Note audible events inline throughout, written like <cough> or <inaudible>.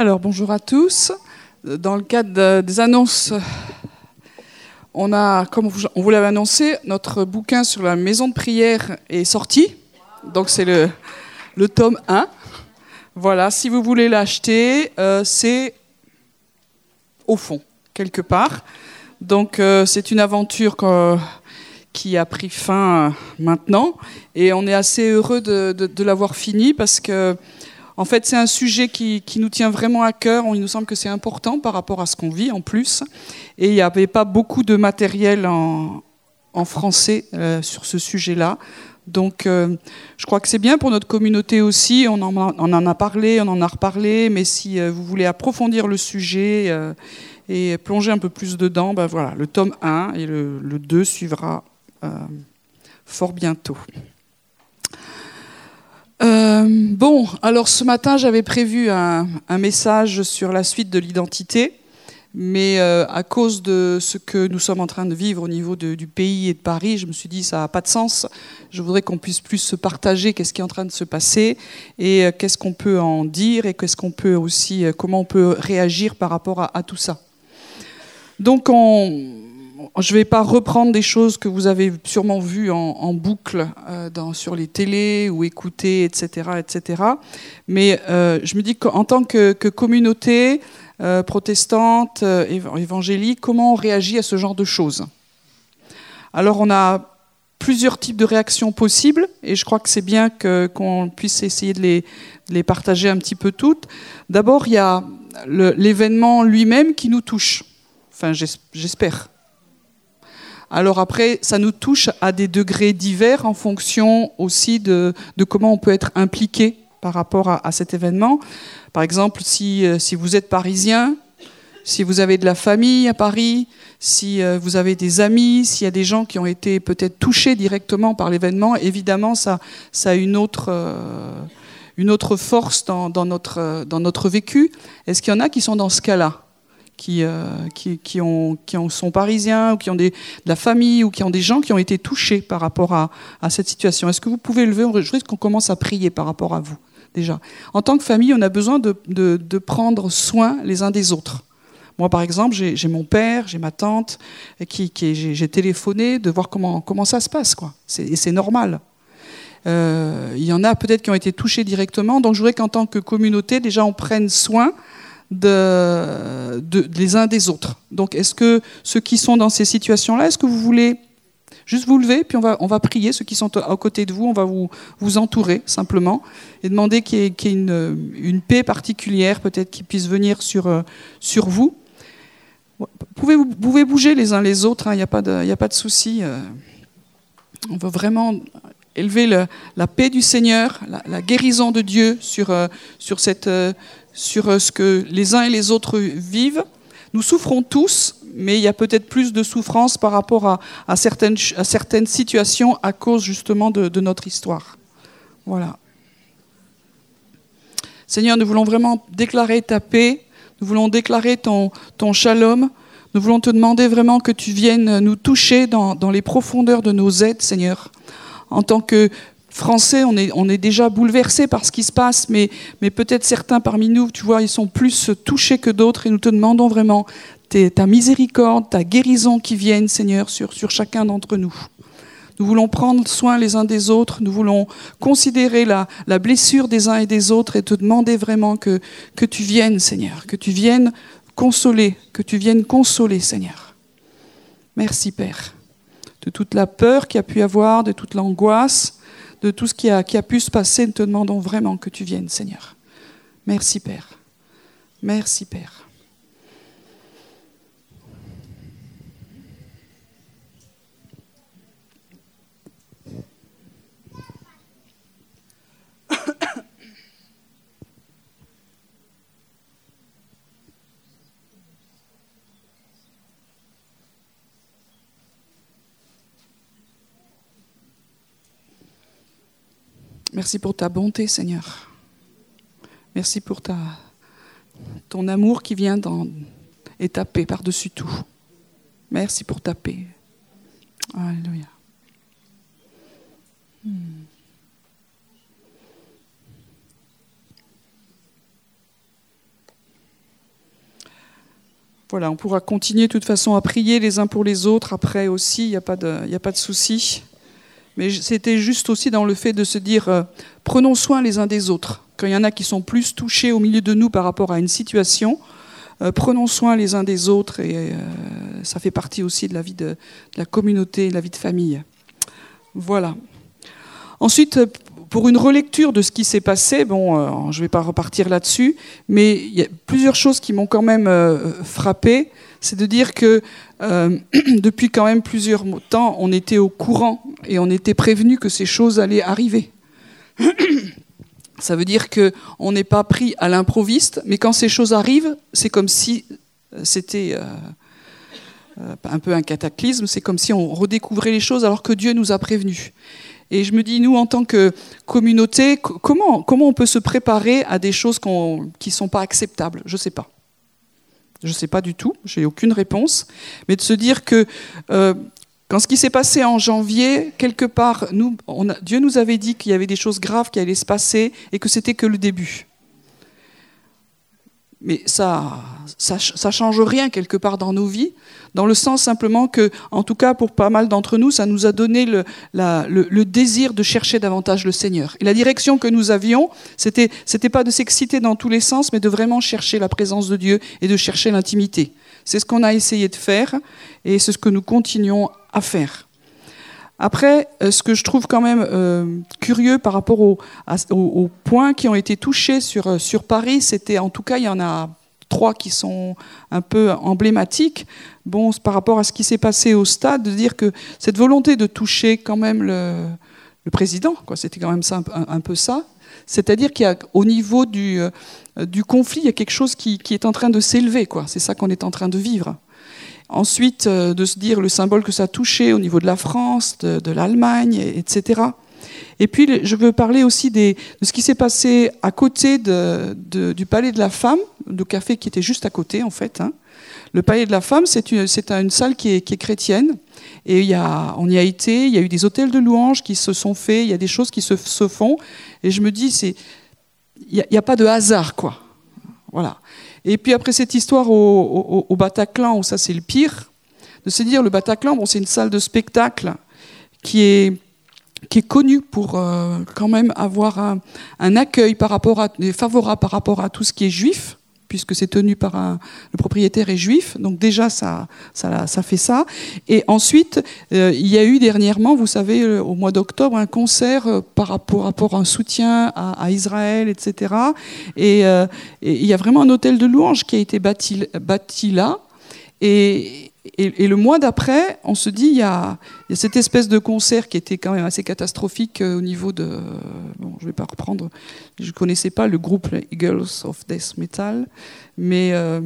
Alors, bonjour à tous. Dans le cadre des annonces, on a, comme on vous l'avait annoncé, notre bouquin sur la maison de prière est sorti. Donc, c'est le, tome 1. Voilà, si vous voulez l'acheter, euh, c'est au fond, quelque part. Donc, euh, c'est une aventure qui a pris fin euh, maintenant. Et on est assez heureux de, de l'avoir fini parce que en fait, c'est un sujet qui, nous tient vraiment à cœur. Il nous semble que c'est important par rapport à ce qu'on vit en plus. Et il n'y avait pas beaucoup de matériel en, français euh, sur ce sujet-là. Donc, euh, je crois que c'est bien pour notre communauté aussi. On en, a parlé, on en a reparlé. Mais si euh, vous voulez approfondir le sujet et plonger un peu plus dedans, ben voilà, le tome 1 et le, le 2 suivra fort bientôt. Euh, bon, alors ce matin, j'avais prévu un, message sur la suite de l'identité, mais euh, à cause de ce que nous sommes en train de vivre au niveau du pays et de Paris, je me suis dit ça n'a pas de sens. Je voudrais qu'on puisse plus se partager qu'est-ce qui est en train de se passer et euh, qu'est-ce qu'on peut en dire et qu'est-ce qu'on peut aussi, comment on peut réagir par rapport à, à tout ça. Donc on, je ne vais pas reprendre des choses que vous avez sûrement vues en, boucle euh, sur les télés ou écoutées, etc. etc. Mais euh, je me dis qu'en tant que, communauté euh, protestante, évangélique, comment on réagit à ce genre de choses? Alors on a plusieurs types de réactions possibles et je crois que c'est bien qu'on puisse essayer de les, de les, partager un petit peu toutes. D'abord, il y a l'événement lui-même qui nous touche. Enfin, j'espère. Alors après, ça nous touche à des degrés divers en fonction aussi de, comment on peut être impliqué par rapport à, cet événement. Par exemple, si, euh, si, vous êtes parisien, si vous avez de la famille à Paris, si euh, vous avez des amis, s'il y a des gens qui ont été peut-être touchés directement par l'événement, évidemment, ça, ça a une autre, euh, une autre force dans, dans, notre, dans notre vécu. Est-ce qu'il y en a qui sont dans ce cas-là? Euh, qui, ont, qui sont parisiens ou qui ont de la famille ou qui ont des gens qui ont été touchés par rapport à, cette situation. Est-ce que vous pouvez lever Je voudrais qu'on commence à prier par rapport à vous, déjà. En tant que famille, on a besoin de, de, prendre soin les uns des autres. Moi, par exemple, j'ai mon père, j'ai ma tante, qui j'ai téléphoné de voir comment, comment ça se passe. Quoi. Et c'est normal. Euh, il y en a peut-être qui ont été touchés directement. Donc je voudrais qu'en tant que communauté, déjà, on prenne soin de, les uns des autres. Donc, est-ce que ceux qui sont dans ces situations-là, est-ce que vous voulez juste vous lever, puis on va, on va prier, ceux qui sont à côté de vous, on va vous, vous entourer simplement, et demander qu'il y ait, une, une, paix particulière, peut-être qui puisse venir sur, euh, sur vous. Vous pouvez, vous pouvez bouger les uns les autres, il hein, n'y a pas de, de souci. Euh. on veut vraiment élever le, la paix du Seigneur, la, guérison de Dieu sur, euh, sur cette, sur euh, ce que les uns et les autres vivent. Nous souffrons tous, mais il y a peut-être plus de souffrance par rapport à, certaines, à certaines, situations à cause justement de, notre histoire. Voilà. Seigneur, nous voulons vraiment déclarer ta paix, nous voulons déclarer ton, ton shalom, nous voulons te demander vraiment que tu viennes nous toucher dans, dans les profondeurs de nos aides, Seigneur, en tant que français, on est, déjà bouleversé par ce qui se passe, mais, peut-être certains parmi nous, tu vois, ils sont plus touchés que d'autres et nous te demandons vraiment ta miséricorde, ta guérison qui vienne, Seigneur, sur, chacun d'entre nous. Nous voulons prendre soin les uns des autres, nous voulons considérer la, la blessure des uns et des autres et te demander vraiment que, que tu viennes, Seigneur, que tu viennes consoler, que tu viennes consoler, Seigneur. Merci, Père, de toute la peur qu'il y a pu avoir, de toute l'angoisse, de tout ce qui a, pu se passer. Nous te demandons vraiment que tu viennes, Seigneur. Merci, Père. Merci, Père. Merci pour ta bonté, Seigneur. Merci pour ta, ton amour qui vient et ta par-dessus tout. Merci pour ta paix. Alléluia. Hmm. voilà, on pourra continuer de toute façon à prier les uns pour les autres après aussi, il n'y a pas de, a pas de souci. Mais c'était juste aussi dans le fait de se dire, euh, prenons soin les uns des autres. Quand il y en a qui sont plus touchés au milieu de nous par rapport à une situation, euh, prenons soin les uns des autres et euh, ça fait partie aussi de la vie de, de, la communauté, de la vie de famille. Voilà. Ensuite, pour une relecture de ce qui s'est passé, bon, euh, je ne vais pas repartir là-dessus, mais il y a plusieurs choses qui m'ont quand même euh, frappé. C'est de dire que euh, <clears throat> depuis quand même plusieurs temps, on était au courant et on était prévenu que ces choses allaient arriver. <clears throat> Ça veut dire qu'on n'est pas pris à l'improviste, mais quand ces choses arrivent, c'est comme si c'était un peu un cataclysme, c'est comme si on redécouvrait les choses alors que Dieu nous a prévenus. Et je me dis, nous, en tant que communauté, comment, on peut se préparer à des choses qui ne sont pas acceptables? Je ne sais pas. Je ne sais pas du tout, j'ai aucune réponse. Mais de se dire que euh, quand ce qui s'est passé en janvier, quelque part, Dieu nous avait dit qu'il y avait des choses graves qui allaient se passer et que c'était que le début. Mais ça, ça, ça change rien quelque part dans nos vies, dans le sens simplement que, en tout cas pour pas mal d'entre nous, ça nous a donné le, le, le, désir de chercher davantage le Seigneur. Et la direction que nous avions, c'était, c'était pas de s'exciter dans tous les sens, mais de vraiment chercher la présence de Dieu et de chercher l'intimité. C'est ce qu'on a essayé de faire et c'est ce que nous continuons à faire. Après, euh, ce que je trouve quand même euh, curieux par rapport aux, points qui ont été touchés sur, euh, sur Paris, c'était en tout cas, il y en a trois qui sont un peu emblématiques. Bon, par rapport à ce qui s'est passé au stade, de dire que cette volonté de toucher quand même le, président, quoi, c'était quand même ça, un, un peu ça. C'est-à-dire qu'au niveau du, euh, du conflit, il y a quelque chose qui, qui est en train de s'élever, quoi. C'est ça qu'on est en train de vivre. Ensuite, euh, de se dire le symbole que ça a touché au niveau de la France, de, l'Allemagne, etc. Et puis, je veux parler aussi de ce qui s'est passé à côté du Palais de la Femme, le café qui était juste à côté, en fait. Hein. Le Palais de la Femme, c'est une, salle qui est, chrétienne. Et on y a été, il y a eu des hôtels de louanges qui se sont faits, il y a des choses qui se, font. Et je me dis, il n'y a, a, pas de hasard, quoi. Voilà. Et puis après cette histoire au, Bataclan, où ça c'est le pire, de se dire le Bataclan, bon, c'est une salle de spectacle qui est, connue pour euh, quand même avoir un, accueil favorable par rapport à tout ce qui est juif puisque c'est tenu par un, le propriétaire est juif, donc déjà ça, ça, ça fait ça. Et ensuite, euh, il y a eu dernièrement, vous savez, euh, au mois d'octobre, un concert euh, par rapport, à un soutien à, Israël, etc. Et, et, il y a vraiment un hôtel de louange qui a été bâti, bâti là. Et, et, le mois d'après, on se dit, il y, a, cette espèce de concert qui était quand même assez catastrophique au niveau de... Bon, je ne vais pas reprendre, je ne connaissais pas le groupe Eagles of Death Metal, mais euh,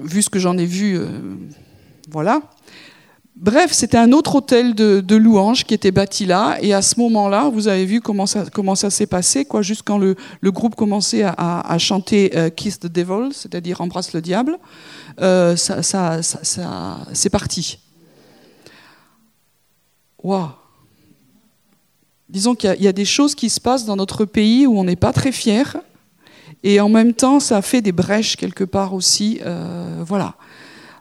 vu ce que j'en ai vu, euh, voilà. Bref, c'était un autre hôtel de, de louanges qui était bâti là, et à ce moment-là, vous avez vu comment ça, comment ça s'est passé, quoi, juste quand le, le groupe commençait à, chanter euh, Kiss the Devil, c'est-à-dire Embrasse le diable. Euh, c'est parti. Waouh Disons qu'il y, y, a des choses qui se passent dans notre pays où on n'est pas très fier, et en même temps, ça fait des brèches quelque part aussi. Euh, voilà.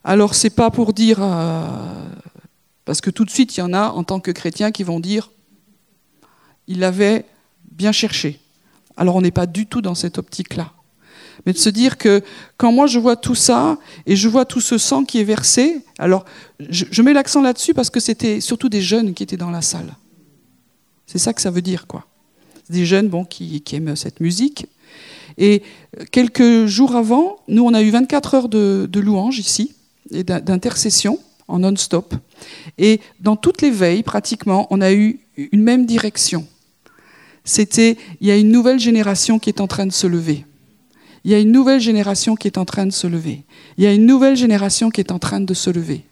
Alors, c'est pas pour dire. Euh, parce que tout de suite, il y en a en tant que chrétiens qui vont dire il l'avait bien cherché. Alors, on n'est pas du tout dans cette optique-là mais de se dire que quand moi je vois tout ça et je vois tout ce sang qui est versé, alors je, mets l'accent là-dessus parce que c'était surtout des jeunes qui étaient dans la salle. C'est ça que ça veut dire, quoi. Des jeunes bon, qui, aiment cette musique. Et quelques jours avant, nous, on a eu 24 heures de, de louange ici, et d'intercession en non-stop. Et dans toutes les veilles, pratiquement, on a eu une même direction. C'était, il y a une nouvelle génération qui est en train de se lever il y a une nouvelle génération qui est en train de se lever. Il y a une nouvelle génération qui est en train de se lever.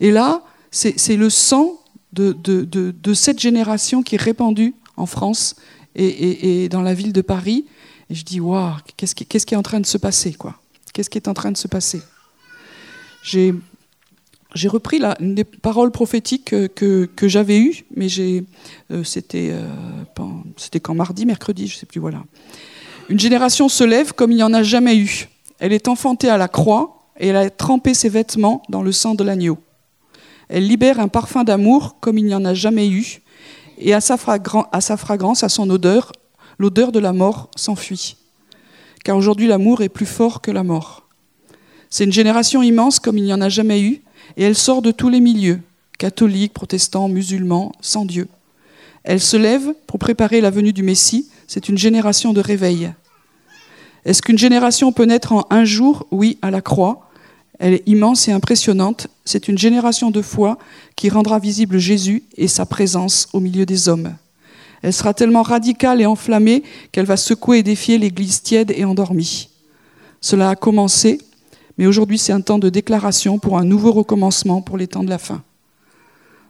Et là, c'est le sang de, cette génération qui est répandue en France et, dans la ville de Paris. Et je dis, waouh, qu'est-ce qui, qu qui, est en train de se passer quoi? Qu'est-ce qui est en train de se passer? J'ai repris la, une des paroles prophétiques que, j'avais eues, mais euh, c'était euh, quand mardi, mercredi, je sais plus, voilà. Une génération se lève comme il n'y en a jamais eu. Elle est enfantée à la croix, et elle a trempé ses vêtements dans le sang de l'agneau. Elle libère un parfum d'amour comme il n'y en a jamais eu, et à sa, fragrance, à son odeur, l'odeur de la mort s'enfuit. Car aujourd'hui, l'amour est plus fort que la mort. C'est une génération immense comme il n'y en a jamais eu, et elle sort de tous les milieux, catholiques, protestants, musulmans, sans Dieu. Elle se lève pour préparer la venue du Messie, c'est une génération de réveil. Est-ce qu'une génération peut naître en un jour? Oui, à la croix. Elle est immense et impressionnante. C'est une génération de foi qui rendra visible Jésus et sa présence au milieu des hommes. Elle sera tellement radicale et enflammée qu'elle va secouer et défier l'Église tiède et endormie. Cela a commencé, mais aujourd'hui c'est un temps de déclaration pour un nouveau recommencement pour les temps de la fin.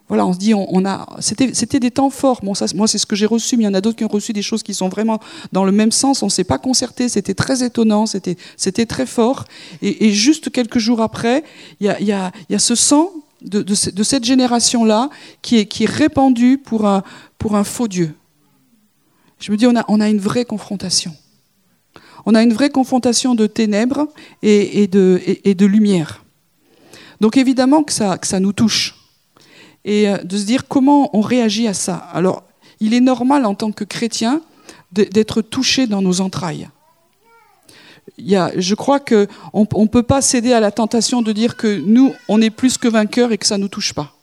Voilà, on se dit, on, a, c'était, des temps forts. Bon, ça, moi, c'est ce que j'ai reçu, mais il y en a d'autres qui ont reçu des choses qui sont vraiment dans le même sens. On ne s'est pas concerté, c'était très étonnant, c'était, très fort. Et, juste quelques jours après, il y a, y, a, y a, ce sang de, de, cette génération-là qui est, qui est répandu pour un, pour un faux Dieu. Je me dis, on a, on a une vraie confrontation. On a une vraie confrontation de ténèbres et, et de, et, de lumière. Donc évidemment que ça, que ça nous touche et euh, de se dire comment on réagit à ça. Alors, il est normal en tant que chrétien d'être touché dans nos entrailles. Il y a, je crois qu'on ne peut pas céder à la tentation de dire que nous, on est plus que vainqueurs et que ça ne nous touche pas.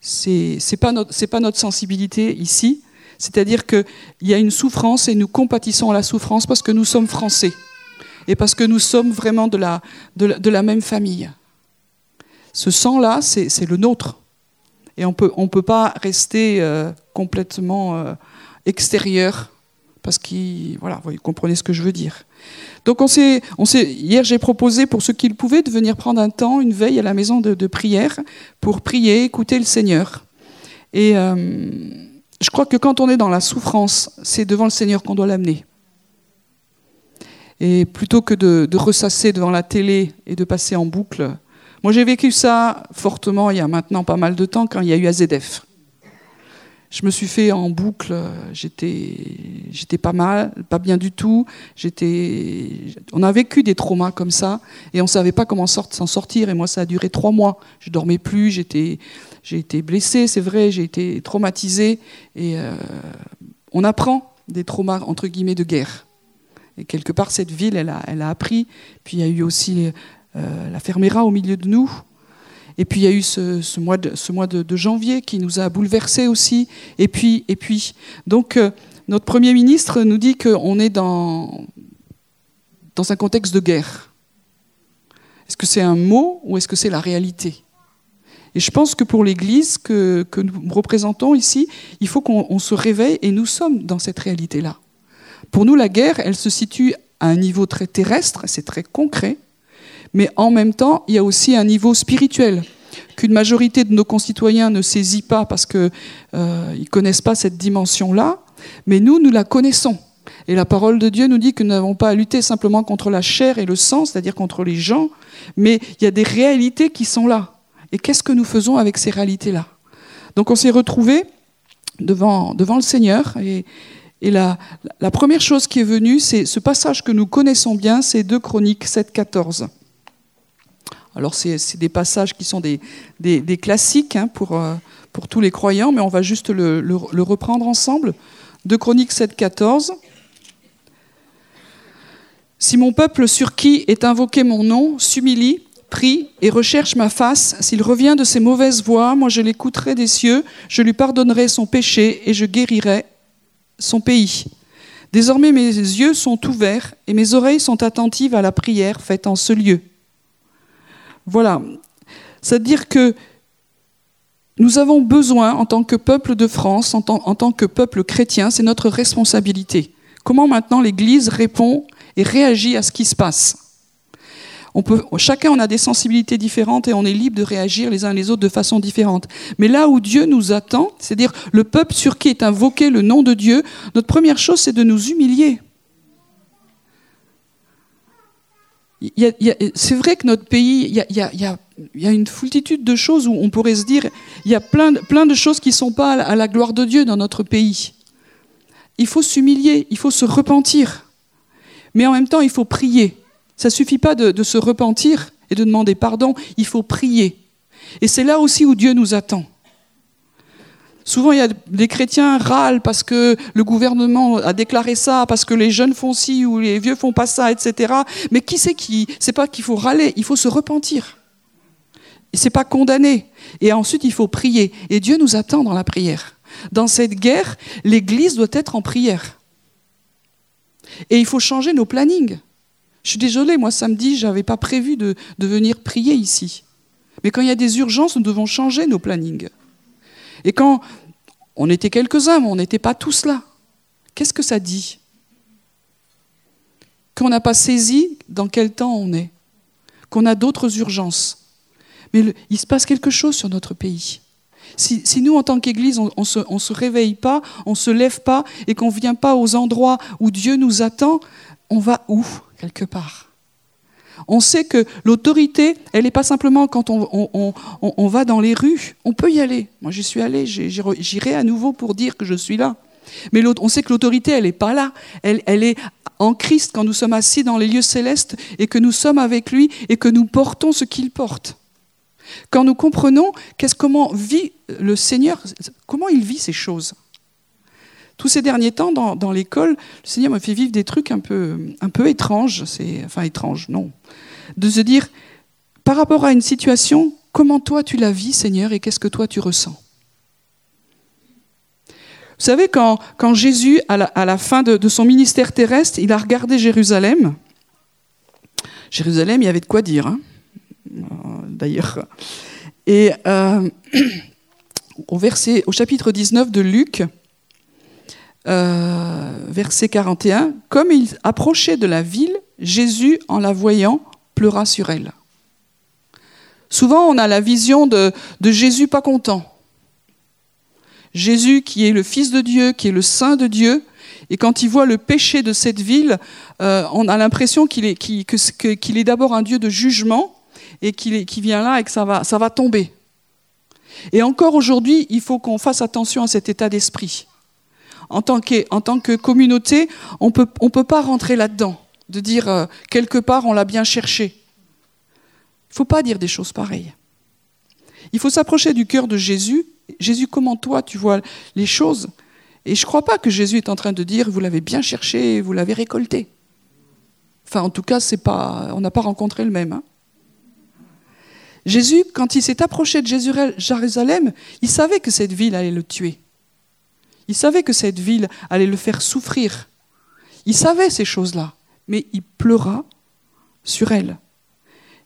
Ce n'est pas, pas notre sensibilité ici. C'est-à-dire qu'il y a une souffrance et nous compatissons à la souffrance parce que nous sommes français et parce que nous sommes vraiment de la, de la même famille. Ce sang-là, c'est le nôtre. Et on peut, ne on peut pas rester euh, complètement euh, extérieur, parce que, voilà, vous comprenez ce que je veux dire. Donc on s'est, hier j'ai proposé pour ceux qui le pouvaient de venir prendre un temps, une veille à la maison de, prière, pour prier, écouter le Seigneur. Et euh, je crois que quand on est dans la souffrance, c'est devant le Seigneur qu'on doit l'amener. Et plutôt que de, ressasser devant la télé et de passer en boucle, moi, j'ai vécu ça fortement il y a maintenant pas mal de temps quand il y a eu AZF. Je me suis fait en boucle, j'étais, pas mal, pas bien du tout. On a vécu des traumas comme ça et on savait pas comment s'en sortir. Et moi, ça a duré trois mois. Je dormais plus, j'ai été blessé, c'est vrai, j'ai été traumatisé. Et euh, on apprend des traumas entre guillemets de guerre. Et quelque part, cette ville, elle a, elle a appris. Puis il y a eu aussi la fermera au milieu de nous. Et puis il y a eu ce, mois, de, janvier qui nous a bouleversés aussi. Et puis, et puis donc euh, notre Premier ministre nous dit qu'on est dans, un contexte de guerre. Est-ce que c'est un mot ou est-ce que c'est la réalité? Et je pense que pour l'Église que, que, nous représentons ici, il faut qu'on se réveille et nous sommes dans cette réalité-là. Pour nous, la guerre, elle se situe à un niveau très terrestre, c'est très concret, mais en même temps, il y a aussi un niveau spirituel qu'une majorité de nos concitoyens ne saisit pas parce qu'ils euh, ne connaissent pas cette dimension-là, mais nous, nous la connaissons. Et la parole de Dieu nous dit que nous n'avons pas à lutter simplement contre la chair et le sang, c'est-à-dire contre les gens, mais il y a des réalités qui sont là. Et qu'est-ce que nous faisons avec ces réalités-là? Donc on s'est retrouvés devant, le Seigneur et, et la, la, première chose qui est venue, c'est ce passage que nous connaissons bien, c'est 2 Chroniques 7, 14. Alors c'est des passages qui sont des, classiques hein, pour, euh, pour tous les croyants, mais on va juste le, reprendre ensemble. De Chroniques 7, 14. Si mon peuple sur qui est invoqué mon nom s'humilie, prie et recherche ma face, s'il revient de ses mauvaises voies, moi je l'écouterai des cieux, je lui pardonnerai son péché et je guérirai son pays. Désormais mes yeux sont ouverts et mes oreilles sont attentives à la prière faite en ce lieu. Voilà. C'est-à-dire que nous avons besoin, en tant que peuple de France, en tant, que peuple chrétien, c'est notre responsabilité. Comment maintenant l'Église répond et réagit à ce qui se passe? Chacun on a des sensibilités différentes et on est libre de réagir les uns les autres de façon différente. Mais là où Dieu nous attend, c'est-à-dire le peuple sur qui est invoqué le nom de Dieu, notre première chose c'est de nous humilier. C'est vrai que notre pays, il y, a, une foultitude de choses où on pourrait se dire, il y a plein, de choses qui ne sont pas à la gloire de Dieu dans notre pays. Il faut s'humilier, il faut se repentir. Mais en même temps, il faut prier. Ça ne suffit pas de se repentir et de demander pardon, il faut prier. Et c'est là aussi où Dieu nous attend. Souvent, il y a des chrétiens râlent parce que le gouvernement a déclaré ça, parce que les jeunes font ci ou les vieux font pas ça, etc. Mais qui c'est qui C'est pas qu'il faut râler, il faut se repentir. C'est pas condamner. Et ensuite, il faut prier. Et Dieu nous attend dans la prière. Dans cette guerre, l'Église doit être en prière. Et il faut changer nos plannings. Je suis désolée, moi samedi, je n'avais pas prévu de, de venir prier ici. Mais quand il y a des urgences, nous devons changer nos plannings. Et quand on était quelques-uns, mais on n'était pas tous là, qu'est-ce que ça dit Qu'on n'a pas saisi dans quel temps on est, qu'on a d'autres urgences. Mais il se passe quelque chose sur notre pays. Si, nous, en tant qu'Église, on ne se, se, réveille pas, on ne se lève pas et qu'on ne vient pas aux endroits où Dieu nous attend, on va où quelque part? On sait que l'autorité, elle n'est pas simplement quand on, va dans les rues. On peut y aller. Moi, j'y suis allé, j'irai à nouveau pour dire que je suis là. Mais on sait que l'autorité, elle n'est pas là. Elle, est en Christ quand nous sommes assis dans les lieux célestes et que nous sommes avec lui et que nous portons ce qu'il porte. Quand nous comprenons comment vit le Seigneur, comment il vit ces choses. Tous ces derniers temps, dans, l'école, le Seigneur m'a fait vivre des trucs un peu, un peu étranges. enfin étranges, non. De se dire, par rapport à une situation, comment toi tu la vis, Seigneur, et qu'est-ce que toi tu ressens? Vous savez, quand, Jésus, à la, fin de, son ministère terrestre, il a regardé Jérusalem, Jérusalem, il y avait de quoi dire, hein d'ailleurs. Et euh, <clears throat> au chapitre 19 de Luc, euh, verset 41, Comme il approchait de la ville, Jésus, en la voyant, pleura sur elle. Souvent, on a la vision de, Jésus pas content. Jésus qui est le Fils de Dieu, qui est le Saint de Dieu, et quand il voit le péché de cette ville, euh, on a l'impression qu'il est, qu'il, est d'abord un Dieu de jugement, et qu'il, vient là et que ça va, ça va tomber. Et encore aujourd'hui, il faut qu'on fasse attention à cet état d'esprit en tant que, communauté, on ne peut pas rentrer là-dedans, de dire euh, quelque part on l'a bien cherché. Il ne faut pas dire des choses pareilles. Il faut s'approcher du cœur de Jésus. Jésus, comment toi tu vois les choses? Et je ne crois pas que Jésus est en train de dire vous l'avez bien cherché, vous l'avez récolté. Enfin, en tout cas, on n'a pas rencontré le même. Hein. Jésus, quand il s'est approché de Jérusalem, il savait que cette ville allait le tuer. Il savait que cette ville allait le faire souffrir. Il savait ces choses-là, mais il pleura sur elle.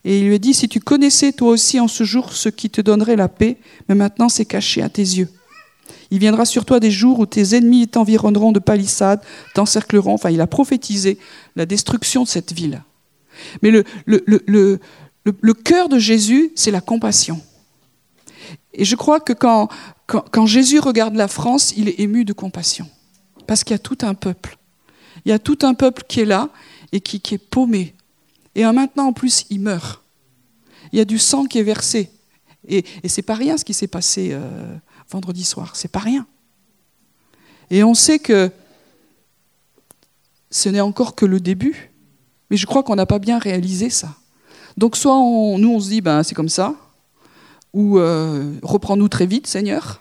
Et il lui dit, si tu connaissais toi aussi en ce jour ce qui te donnerait la paix, mais maintenant c'est caché à tes yeux. Il viendra sur toi des jours où tes ennemis t'environneront de palissades, t'encercleront. Enfin, il a prophétisé la destruction de cette ville. Mais le, le, le, le cœur de Jésus, c'est la compassion. Et je crois que quand, quand, Jésus regarde la France, il est ému de compassion. Parce qu'il y a tout un peuple. Il y a tout un peuple qui est là et qui, est paumé. Et maintenant, en plus, il meurt. Il y a du sang qui est versé. Et, et c'est pas rien ce qui s'est passé euh, vendredi soir. C'est pas rien. Et on sait que ce n'est encore que le début. Mais je crois qu'on n'a pas bien réalisé ça. Donc soit nous on se dit ben c'est comme ça, ou euh, reprends-nous très vite, Seigneur,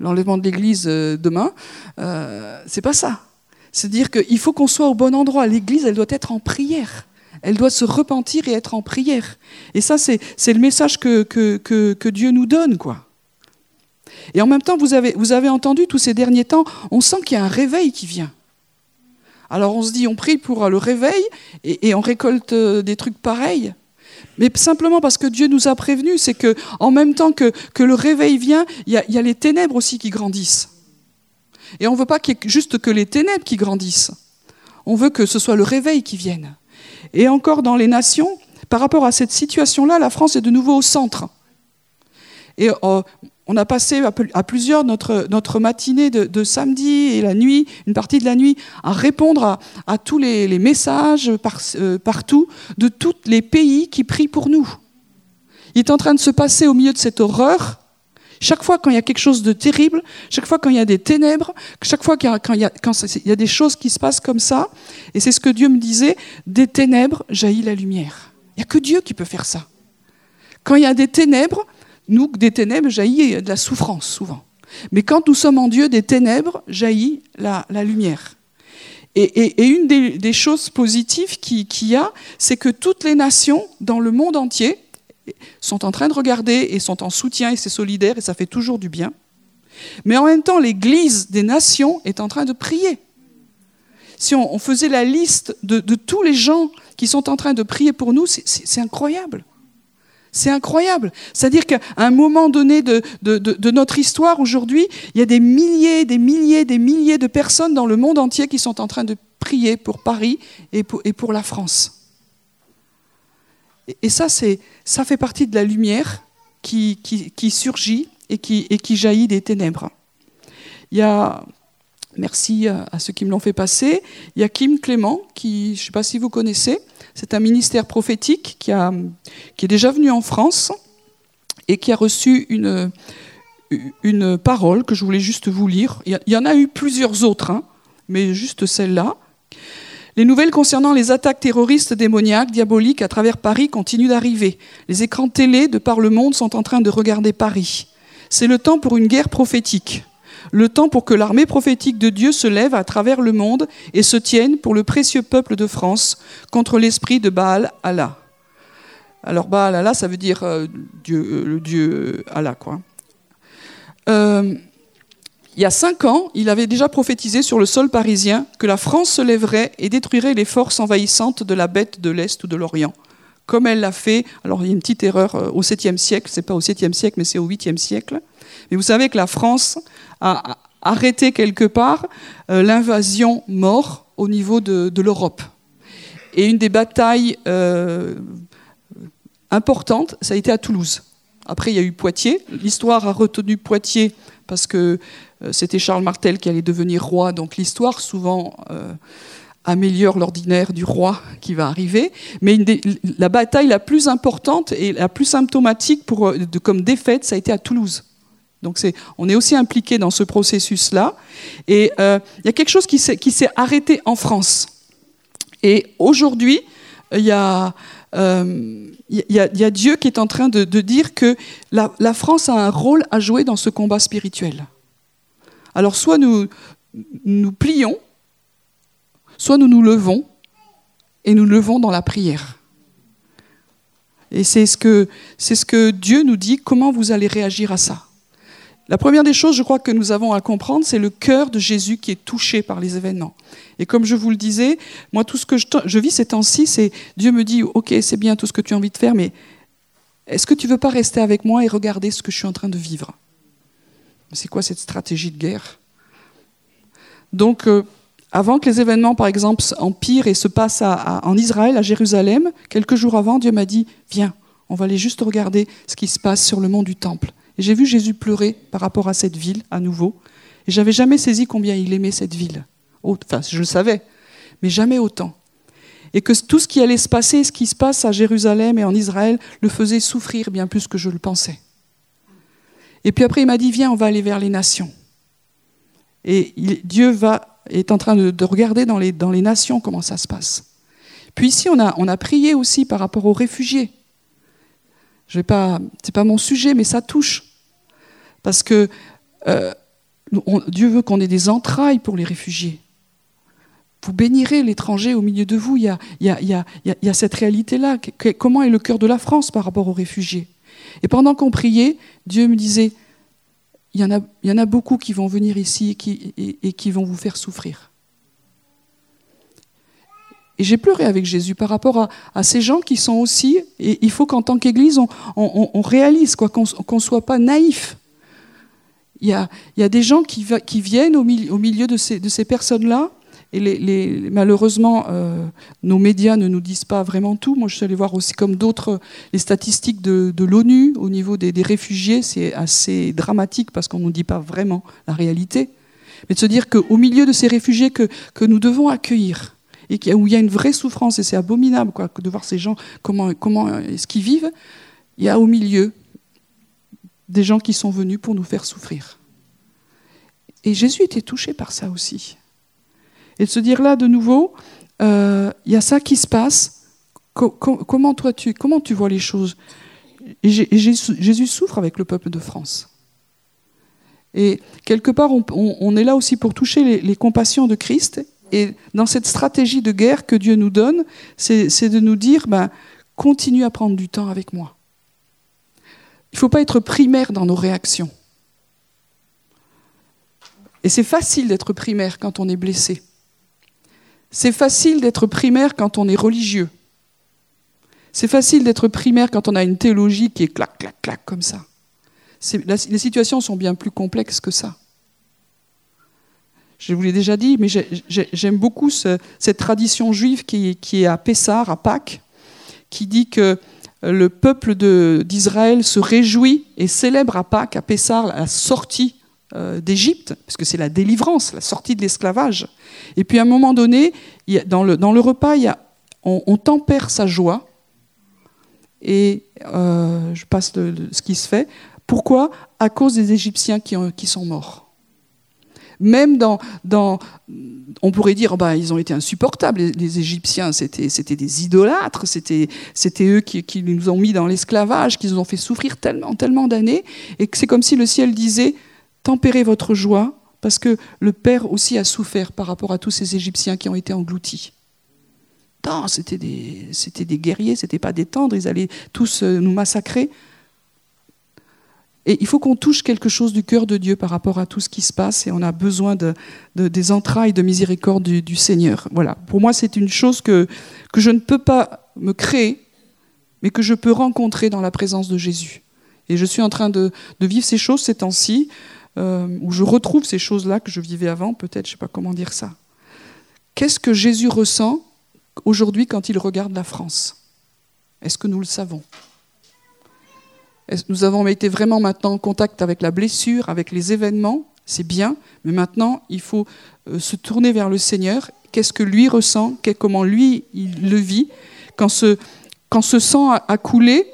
l'enlèvement de l'Église euh, demain. Euh, c'est pas ça. C'est dire qu'il faut qu'on soit au bon endroit. L'Église, elle doit être en prière. Elle doit se repentir et être en prière. Et ça, c'est le message que, Dieu nous donne, quoi. Et en même temps, vous avez, entendu tous ces derniers temps, on sent qu'il y a un réveil qui vient. Alors on se dit, on prie pour le réveil et on récolte des trucs pareils mais simplement parce que Dieu nous a prévenus, c'est que en même temps que, que le réveil vient, il y, a, les ténèbres aussi qui grandissent. Et on ne veut pas qu'il y ait juste que les ténèbres qui grandissent. On veut que ce soit le réveil qui vienne. Et encore dans les nations, par rapport à cette situation-là, la France est de nouveau au centre. Et euh, on a passé à plusieurs notre, notre matinée de, samedi et la nuit, une partie de la nuit, à répondre à, tous les, messages euh, partout de tous les pays qui prient pour nous. Il est en train de se passer au milieu de cette horreur. Chaque fois quand il y a quelque chose de terrible, chaque fois quand il y a des ténèbres, chaque fois y a, quand, il y a, quand il y a des choses qui se passent comme ça, et c'est ce que Dieu me disait, des ténèbres jaillit la lumière. Il n'y a que Dieu qui peut faire ça. Quand il y a des ténèbres, nous, des ténèbres jaillit de la souffrance souvent. Mais quand nous sommes en Dieu, des ténèbres jaillit la, lumière. Et, une des, choses positives qu'il y a, c'est que toutes les nations dans le monde entier sont en train de regarder et sont en soutien et c'est solidaire et ça fait toujours du bien. Mais en même temps, l'Église des nations est en train de prier. Si on, faisait la liste de, tous les gens qui sont en train de prier pour nous, c'est incroyable. C'est incroyable. C'est-à-dire qu'à un moment donné de, notre histoire aujourd'hui, il y a des milliers, des milliers, des milliers de personnes dans le monde entier qui sont en train de prier pour Paris et pour, la France. Et, ça, ça fait partie de la lumière qui, surgit et qui, et qui jaillit des ténèbres. Il y a Merci à ceux qui me l'ont fait passer. Il Clément, qui, je ne sais pas si vous connaissez, c'est un ministère prophétique qui, est déjà venu en France et qui a reçu une, une parole que je voulais juste vous lire. Il y en a eu plusieurs autres, hein, mais juste celle-là. Les nouvelles concernant les attaques terroristes démoniaques, diaboliques à travers Paris continuent d'arriver. Les écrans télé de par le monde sont en train de regarder Paris. C'est le temps pour une guerre prophétique le temps pour que l'armée prophétique de Dieu se lève à travers le monde et se tienne pour le précieux peuple de France contre l'esprit de Baal Allah. Alors Baal Allah, ça veut dire euh, Dieu, euh, le Dieu Allah, quoi. Euh, il y a cinq ans, il avait déjà prophétisé sur le sol parisien que la France se lèverait et détruirait les forces envahissantes de la bête de l'Est ou de l'Orient, comme elle l'a fait. Alors il y a une petite erreur au 7e siècle, c'est pas au 7e siècle, mais c'est au 8e siècle. Mais vous savez que la France a arrêté quelque part euh, l'invasion mort au niveau de, l'Europe. Et une des batailles euh, importantes, ça a été à Toulouse. Après, il y a eu Poitiers. L'histoire a retenu Poitiers parce que euh, c'était Charles Martel qui allait devenir roi. Donc l'histoire, souvent, améliore l'ordinaire du roi qui va arriver. Mais la bataille la plus importante et la plus symptomatique comme défaite, ça a été à Toulouse. Donc on est aussi impliqué dans ce processus-là. Et euh, il y a quelque chose qui s'est arrêté en France. Et aujourd'hui, il y, a, Dieu qui est en train de, dire que la, France a un rôle à jouer dans ce combat spirituel. Alors soit nous nous plions, soit nous nous levons et nous levons dans la prière. Et c'est ce que Dieu nous dit, comment vous allez réagir à ça. La première des choses, je crois, que nous avons à comprendre, c'est le cœur de Jésus qui est touché par les événements. Et comme je vous le disais, moi, tout ce que je, vis ces temps-ci, c'est Dieu me dit, OK, c'est bien tout ce que tu as envie de faire, mais est-ce que tu veux pas rester avec moi et regarder ce que je suis en train de vivre? C'est quoi cette stratégie de guerre? Donc, euh, avant que les événements, par exemple, empirent et se passent en Israël, à Jérusalem, quelques jours avant, Dieu m'a dit, viens, on va aller juste regarder ce qui se passe sur le mont du Temple. Et j'ai vu Jésus pleurer par rapport à cette ville à nouveau. Et j'avais jamais saisi combien il aimait cette ville. Enfin, je le savais, mais jamais autant. Et que tout ce qui allait se passer, ce qui se passe à Jérusalem et en Israël, le faisait souffrir bien plus que je le pensais. Et puis après, il m'a dit, viens, on va aller vers les nations. Et Dieu est en train de, regarder dans les, nations comment ça se passe. Puis ici, on a, prié aussi par rapport aux réfugiés. Ce n'est pas mon sujet, mais ça touche. Parce que euh, Dieu veut qu'on ait des entrailles pour les réfugiés. Vous bénirez l'étranger au milieu de vous. Il y a, cette réalité-là. Comment est le cœur de la France par rapport aux réfugiés? Et pendant qu'on priait, Dieu me disait, il y, en a, beaucoup qui vont venir ici et qui, vont vous faire souffrir. Et j'ai pleuré avec Jésus par rapport à, ces gens qui sont aussi, et il faut qu'en tant qu'Église, on, réalise, qu'on ne soit pas naïf. Il y, a, des gens qui, viennent au, milieu, de ces, personnes-là, et malheureusement, euh, nos médias ne nous disent pas vraiment tout. Moi, je suis allée voir aussi comme d'autres les statistiques de, l'ONU au niveau des, réfugiés. C'est assez dramatique parce qu'on ne nous dit pas vraiment la réalité. Mais de se dire qu'au milieu de ces réfugiés que, nous devons accueillir, et où il y a une vraie souffrance, et c'est abominable de voir ces gens, comment, comment est-ce qu'ils vivent, il y a au milieu des gens qui sont venus pour nous faire souffrir. Et Jésus était touché par ça aussi. Et de se dire là de nouveau, euh, il y a ça qui se passe. comment toi tu, comment tu vois les choses? Et Jésus souffre avec le peuple de France. Et quelque part, on, est là aussi pour toucher les, les, compassions de Christ. Et dans cette stratégie de guerre que Dieu nous donne, c'est de nous dire, ben, continue à prendre du temps avec moi. Il ne faut pas être primaire dans nos réactions. Et c'est facile d'être primaire quand on est blessé. C'est facile d'être primaire quand on est religieux. C'est facile d'être primaire quand on a une théologie qui est clac, clac, clac, comme ça. les situations sont bien plus complexes que ça. Je vous l'ai déjà dit, mais j'aime beaucoup cette tradition juive qui, qui, est à Pessar, à Pâques, qui dit que le peuple d'Israël se réjouit et célèbre à Pâques, à Pessar, la sortie euh, d'Égypte, parce que c'est la délivrance, la sortie de l'esclavage. Et puis à un moment donné, dans, le, repas, on, tempère sa joie, et euh, je passe ce qui se fait. Pourquoi? À cause des Égyptiens qui sont morts. Même dans, on pourrait dire, bah, ils ont été insupportables, les, Égyptiens, c'était, des idolâtres, c'était, c'était eux qui, qui, nous ont mis dans l'esclavage, qui nous ont fait souffrir tellement, tellement d'années, et que c'est comme si le ciel disait, tempérez votre joie, parce que le Père aussi a souffert par rapport à tous ces Égyptiens qui ont été engloutis. Non, c'était des, c'était des guerriers, c'était pas des tendres, ils allaient tous euh, nous massacrer. Et il faut qu'on touche quelque chose du cœur de Dieu par rapport à tout ce qui se passe et on a besoin de, des entrailles de miséricorde du, Seigneur. Voilà. Pour moi, c'est une chose que, que je ne peux pas me créer, mais que je peux rencontrer dans la présence de Jésus. Et je suis en train de, vivre ces choses ces temps-ci, euh, où je retrouve ces choses-là que je vivais avant, peut-être, je ne sais pas comment dire ça. Qu'est-ce que Jésus ressent aujourd'hui quand il regarde la France? Est-ce que nous le savons? Nous avons été vraiment maintenant en contact avec la blessure, avec les événements, c'est bien, mais maintenant il faut euh, se tourner vers le Seigneur. Qu'est-ce que lui ressent? Comment lui il le vit? Quand ce, quand ce sang a coulé,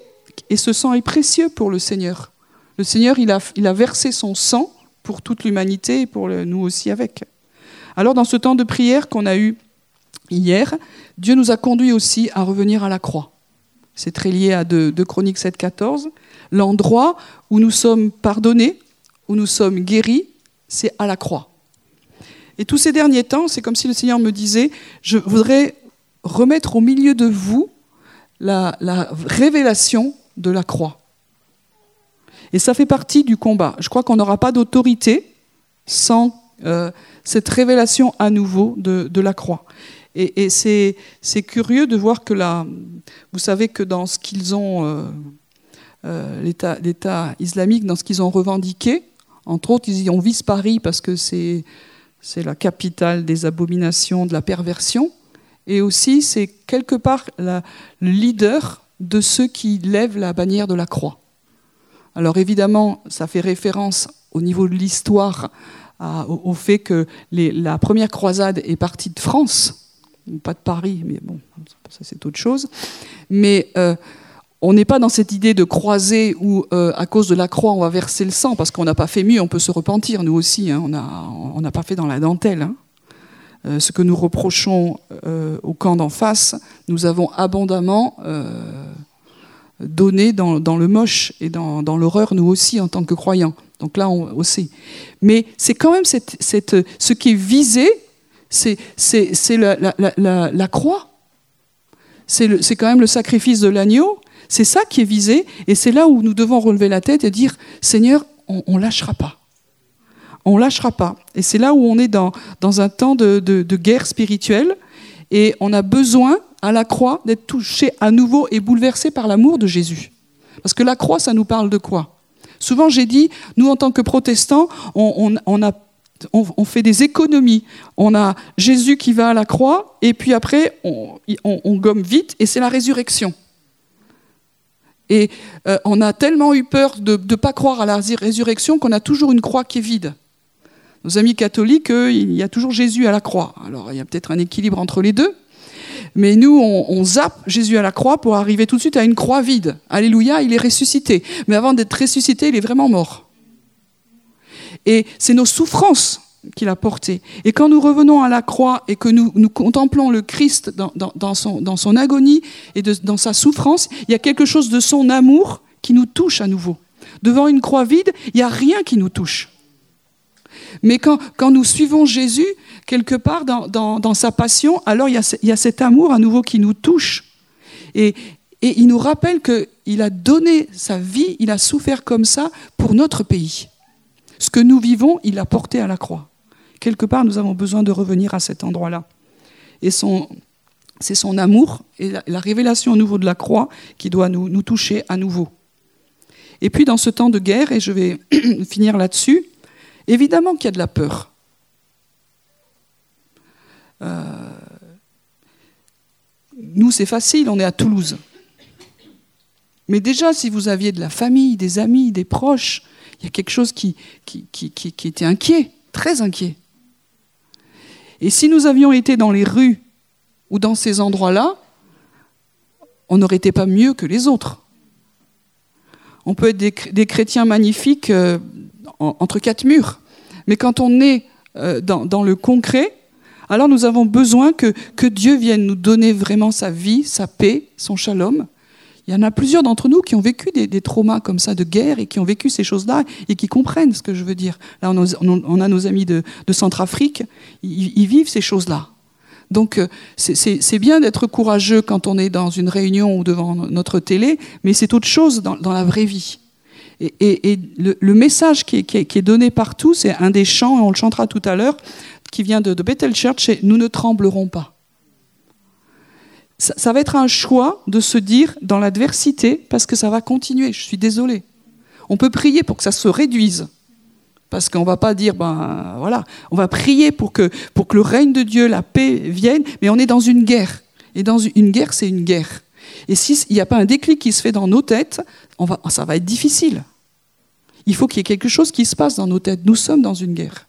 et ce sang est précieux pour le Seigneur. Le Seigneur, il a, il a versé son sang pour toute l'humanité et pour nous aussi avec. Alors dans ce temps de prière qu'on a eu hier, Dieu nous a conduits aussi à revenir à la croix. C'est très lié à 2, Chroniques 7, 14 l'endroit où nous sommes pardonnés, où nous sommes guéris, c'est à la croix. Et tous ces derniers temps, c'est comme si le Seigneur me disait, je voudrais remettre au milieu de vous la, révélation de la croix. Et ça fait partie du combat. Je crois qu'on n'aura pas d'autorité sans euh, cette révélation à nouveau de, la croix. Et, c'est curieux de voir que là, vous savez que dans ce qu'ils ont euh, l'État islamique dans ce qu'ils ont revendiqué. Entre autres, ils y ont visé Paris parce que c'est la capitale des abominations, de la perversion. Et aussi, c'est quelque part le leader de ceux qui lèvent la bannière de la croix. Alors évidemment, ça fait référence au niveau de l'histoire au, fait que la première croisade est partie de France, pas de Paris, mais bon, ça c'est autre chose. Mais euh, on n'est pas dans cette idée de croiser où, euh, à cause de la croix, on va verser le sang, parce qu'on n'a pas fait mieux, on peut se repentir, nous aussi, hein. on n'a pas fait dans la dentelle. Hein. Euh, ce que nous reprochons euh, au camp d'en face, nous avons abondamment donné dans, le moche et dans, l'horreur, nous aussi, en tant que croyants. Donc là, on aussi. Mais c'est quand même ce qui est visé, c'est la, croix. C'est quand même le sacrifice de l'agneau c'est ça qui est visé, et c'est là où nous devons relever la tête et dire, Seigneur, on ne lâchera pas. On ne lâchera pas. Et c'est là où on est dans, dans un temps de, de, guerre spirituelle, et on a besoin, à la croix, d'être touché à nouveau et bouleversé par l'amour de Jésus. Parce que la croix, ça nous parle de quoi? Souvent, j'ai dit, nous, en tant que protestants, on, on, a on, fait des économies. On a Jésus qui va à la croix, et puis après, on, on gomme vite, et c'est la résurrection. Et euh, on a tellement eu peur de ne pas croire à la résurrection qu'on a toujours une croix qui est vide. Nos amis catholiques, il y a toujours Jésus à la croix. Alors il y a peut-être un équilibre entre les deux. Mais nous, on, zappe Jésus à la croix pour arriver tout de suite à une croix vide. Alléluia, il est ressuscité. Mais avant d'être ressuscité, il est vraiment mort. Et c'est nos souffrances qu'il a portées. Et quand nous revenons à la croix et que nous, contemplons le Christ dans, son, agonie et dans sa souffrance, il y a quelque chose de son amour qui nous touche à nouveau. Devant une croix vide, il n'y a rien qui nous touche. Mais quand, nous suivons Jésus, quelque part dans, sa passion, alors il y, a, il y, a, cet amour à nouveau qui nous touche. Et, et il nous rappelle qu'il a donné sa vie, il a souffert comme ça pour notre pays. Ce que nous vivons, il l'a porté à la croix. Quelque part, nous avons besoin de revenir à cet endroit-là. Et c'est son amour et la, révélation au niveau de la croix qui doit nous, nous toucher à nouveau. Et puis dans ce temps de guerre, et je vais <clears throat> finir là-dessus, évidemment qu'il y a de la peur. Euh, nous, c'est facile, on est à Toulouse. Mais déjà, si vous aviez de la famille, des amis, des proches, il y a quelque chose qui, était inquiet, très inquiet. Et si nous avions été dans les rues ou dans ces endroits-là, on n'aurait été pas mieux que les autres. On peut être des, chrétiens magnifiques euh, entre quatre murs, mais quand on est euh, dans, le concret, alors nous avons besoin que, que Dieu vienne nous donner vraiment sa vie, sa paix, son shalom, il y en a plusieurs d'entre nous qui ont vécu des, traumas comme ça de guerre et qui ont vécu ces choses-là et qui comprennent ce que je veux dire. Là, on a, nos amis de, Centrafrique, ils, vivent ces choses-là. Donc euh, c'est bien d'être courageux quand on est dans une réunion ou devant notre télé, mais c'est autre chose dans, la vraie vie. Et, le, message qui est, donné partout, c'est un des chants, et on le chantera tout à l'heure, qui vient de, de Bethel Church, c'est Nous ne tremblerons pas ça, va être un choix de se dire dans l'adversité, parce que ça va continuer, je suis désolé. On peut prier pour que ça se réduise. Parce qu'on va pas dire, ben voilà, on va prier pour que, pour que le règne de Dieu, la paix vienne, mais on est dans une guerre. Et dans une guerre, c'est une guerre. Et s'il n'y a pas un déclic qui se fait dans nos têtes, ça va être difficile. Il faut qu'il y ait quelque chose qui se passe dans nos têtes. Nous sommes dans une guerre.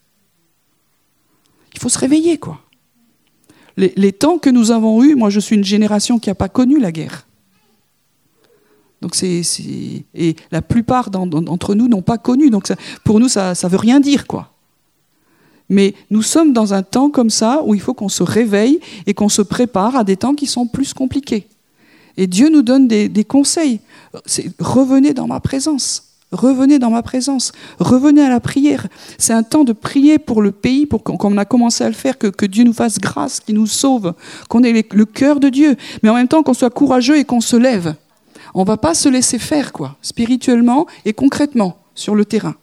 Il faut se réveiller, quoi les, temps que nous avons eus, moi je suis une génération qui n'a pas connu la guerre. Donc c'est, et la plupart d'entre nous n'ont pas connu. Donc pour nous, ça ne veut rien dire, quoi. Mais nous sommes dans un temps comme ça où il faut qu'on se réveille et qu'on se prépare à des temps qui sont plus compliqués. Et Dieu nous donne des, des conseils. revenez dans ma présence. Revenez dans ma présence, revenez à la prière. C'est un temps de prier pour le pays, pour qu'on a commencé à le faire, que, Dieu nous fasse grâce, qu'il nous sauve, qu'on ait le cœur de Dieu, mais en même temps qu'on soit courageux et qu'on se lève. On ne va pas se laisser faire, quoi, spirituellement et concrètement, sur le terrain.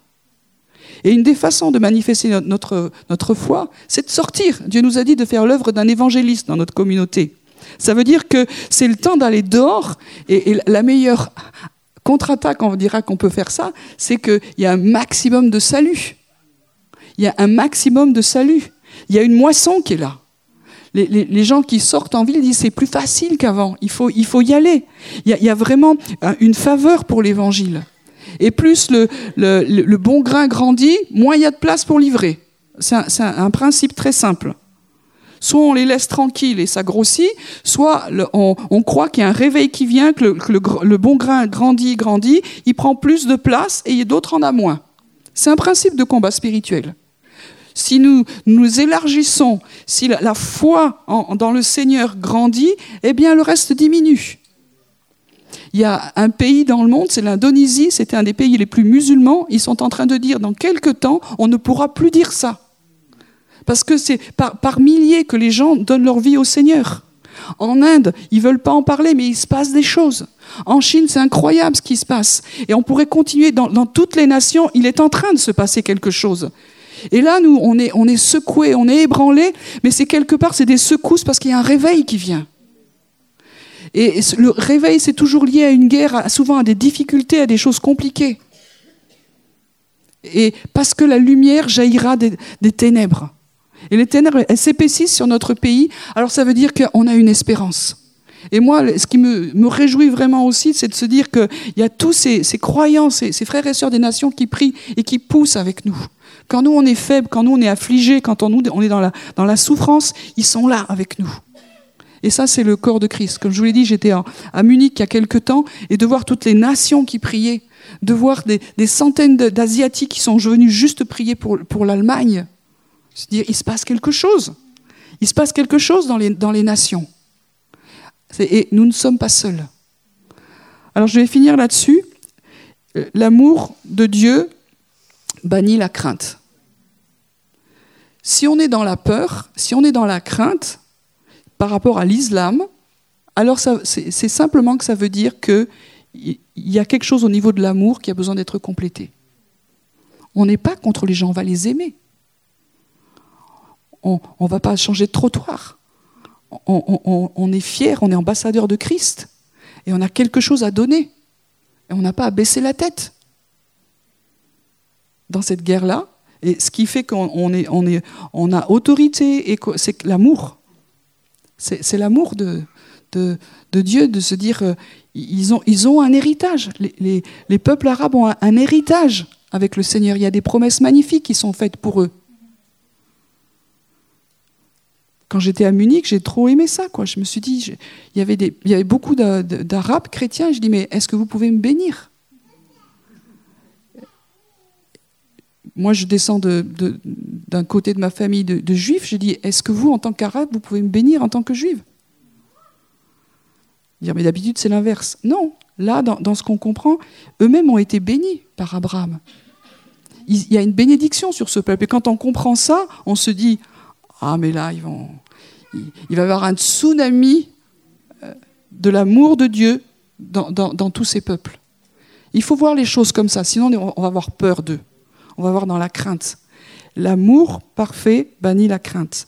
Et une des façons de manifester notre, notre foi, c'est de sortir. Dieu nous a dit de faire l'œuvre d'un évangéliste dans notre communauté. Ça veut dire que c'est le temps d'aller dehors et, la meilleure contre-attaque, on dira qu'on peut faire ça, c'est qu'il y a un maximum de salut. Il y a un maximum de salut. Il y a une moisson qui est là. Les, gens qui sortent en ville disent c'est plus facile qu'avant, il faut, il faut y aller. Il y, a, vraiment une faveur pour l'évangile. Et plus le, le, bon grain grandit, moins il y a de place pour livrer. C'est un principe très simple. Soit on les laisse tranquilles et ça grossit, soit on, croit qu'il y a un réveil qui vient, que, le, bon grain grandit, grandit, il prend plus de place et d'autres en a moins. C'est un principe de combat spirituel. Si nous nous élargissons, si la, foi dans le Seigneur grandit, eh bien le reste diminue. Il y a un pays dans le monde, c'est l'Indonésie, c'était un des pays les plus musulmans, ils sont en train de dire dans quelques temps, on ne pourra plus dire ça. Parce que c'est par, milliers que les gens donnent leur vie au Seigneur. En Inde, ils veulent pas en parler, mais il se passe des choses. En Chine, c'est incroyable ce qui se passe. Et on pourrait continuer dans, toutes les nations, il est en train de se passer quelque chose. Et là, nous, on est, on est secoués, on est ébranlés, mais c'est quelque part, c'est des secousses parce qu'il y a un réveil qui vient. Et le réveil, c'est toujours lié à une guerre, souvent à des difficultés, à des choses compliquées. Et parce que la lumière jaillira des ténèbres. Et les ténèbres, elles s'épaississent sur notre pays, alors ça veut dire qu'on a une espérance. Et moi, ce qui me, réjouit vraiment aussi, c'est de se dire qu'il y a tous ces, ces croyants, ces, frères et sœurs des nations qui prient et qui poussent avec nous. Quand nous, on est faibles, quand nous, on est affligés, quand on, on est dans la, souffrance, ils sont là avec nous. Et ça, c'est le corps de Christ. Comme je vous l'ai dit, j'étais à Munich il y a quelque temps, et de voir toutes les nations qui priaient, de voir des, centaines d'Asiatiques qui sont venus juste prier pour l'Allemagne. Dire il se passe quelque chose. Il se passe quelque chose dans les, dans les nations. Et nous ne sommes pas seuls. Alors je vais finir là-dessus. Euh, l'amour de Dieu bannit la crainte. Si on est dans la peur, si on est dans la crainte par rapport à l'islam, alors c'est simplement que ça veut dire qu'il y a quelque chose au niveau de l'amour qui a besoin d'être complété. On n'est pas contre les gens, on va les aimer. On ne va pas changer de trottoir. On, est fier, on est ambassadeur de Christ. Et on a quelque chose à donner. Et on n'a pas à baisser la tête dans cette guerre-là. Et ce qui fait qu'on a autorité, c'est l'amour. C'est l'amour de, Dieu de se dire, euh, ils, ont, un héritage. Les, peuples arabes ont un, héritage avec le Seigneur. Il y a des promesses magnifiques qui sont faites pour eux. Quand j'étais à Munich, j'ai trop aimé ça. Je me suis dit, il, y avait des, il y avait beaucoup d'Arabes chrétiens. je dis, mais est-ce que vous pouvez me bénir? Moi, je descends d'un côté de ma famille de, juifs. Je dis, est-ce que vous, en tant qu'arabe, vous pouvez me bénir en tant que juive? Dire, mais d'habitude, c'est l'inverse. Non, là, dans, ce qu'on comprend, eux-mêmes ont été bénis par Abraham. Il, y a une bénédiction sur ce peuple. Et quand on comprend ça, on se dit, ah, mais là, ils vont, il, va y avoir un tsunami euh, de l'amour de Dieu dans, dans tous ces peuples. Il faut voir les choses comme ça, sinon on va avoir peur d'eux on va voir dans la crainte. L'amour parfait bannit la crainte.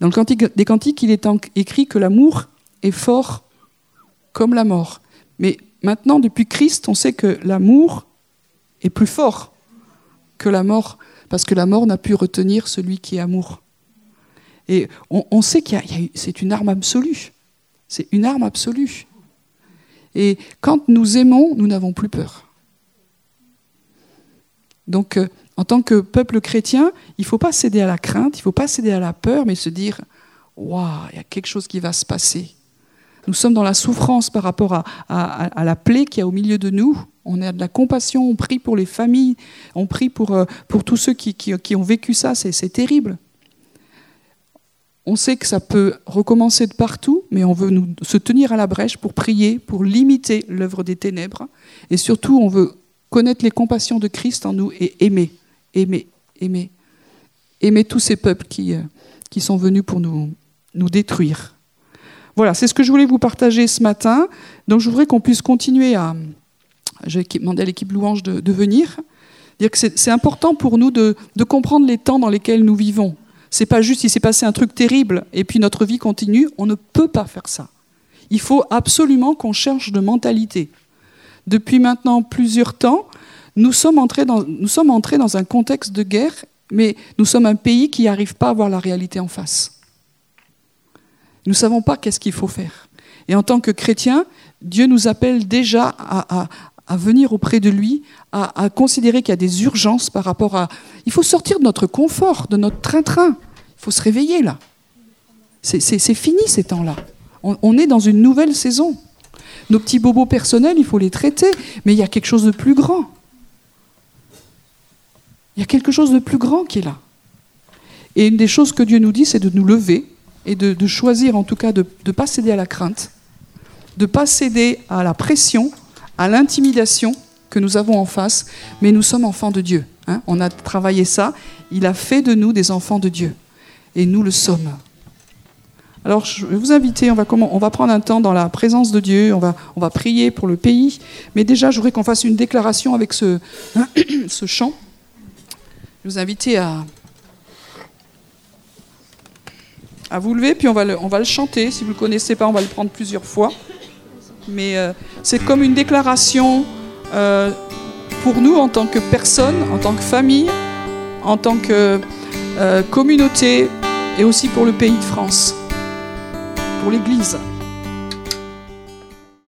Dans le Cantique des Cantiques, il est écrit que l'amour est fort comme la mort. Mais maintenant, depuis Christ, on sait que l'amour est plus fort que la mort, parce que la mort n'a pu retenir celui qui est amour. Et on, sait que c'est une arme absolue. C'est une arme absolue. Et quand nous aimons, nous n'avons plus peur. Donc, euh, en tant que peuple chrétien, il ne faut pas céder à la crainte, il ne faut pas céder à la peur, mais se dire Waouh, il y a quelque chose qui va se passer. Nous sommes dans la souffrance par rapport à, la plaie qui y a au milieu de nous. On a de la compassion, on prie pour les familles, on prie pour, euh, tous ceux qui, ont vécu ça, c'est terrible. On sait que ça peut recommencer de partout, mais on veut se tenir à la brèche pour prier, pour limiter l'œuvre des ténèbres. Et surtout, on veut connaître les compassions de Christ en nous et aimer, aimer, aimer. Aimer tous ces peuples qui, euh, sont venus pour nous, détruire. Voilà, c'est ce que je voulais vous partager ce matin. Donc je voudrais qu'on puisse continuer à... J'ai demandé à l'équipe louange de, venir. C'est important pour nous de, de, comprendre les temps dans lesquels nous vivons. C'est pas juste il s'est passé un truc terrible et puis notre vie continue. On ne peut pas faire ça. Il faut absolument qu'on cherche de mentalité depuis maintenant plusieurs temps, nous sommes, entrés dans, un contexte de guerre, mais nous sommes un pays qui n'arrive pas à voir la réalité en face. Nous ne savons pas qu'est-ce qu'il faut faire. Et en tant que chrétiens, Dieu nous appelle déjà à, venir auprès de lui, à, considérer qu'il y a des urgences par rapport à... Il faut sortir de notre confort, de notre train-train. Il faut se réveiller là. C'est fini ces temps-là. on est dans une nouvelle saison. Nos petits bobos personnels, il faut les traiter, mais il y a quelque chose de plus grand. Il y a quelque chose de plus grand qui est là. Et une des choses que Dieu nous dit, c'est de nous lever et de, choisir en tout cas de ne pas céder à la crainte, de ne pas céder à la pression, à l'intimidation que nous avons en face, mais nous sommes enfants de Dieu. Hein. On a travaillé ça, il a fait de nous des enfants de Dieu. Et nous le sommes. Alors je vais vous inviter, on va, on va prendre un temps dans la présence de Dieu, on va, on va prier pour le pays, mais déjà je voudrais qu'on fasse une déclaration avec ce, <coughs> ce chant. Je vais vous inviter à, à vous lever, puis on va, on va le chanter. Si vous ne le connaissez pas, on va le prendre plusieurs fois. Mais euh, c'est comme une déclaration euh, pour nous en tant que personne, en tant que famille, en tant que euh, communauté et aussi pour le pays de France pour l'Église.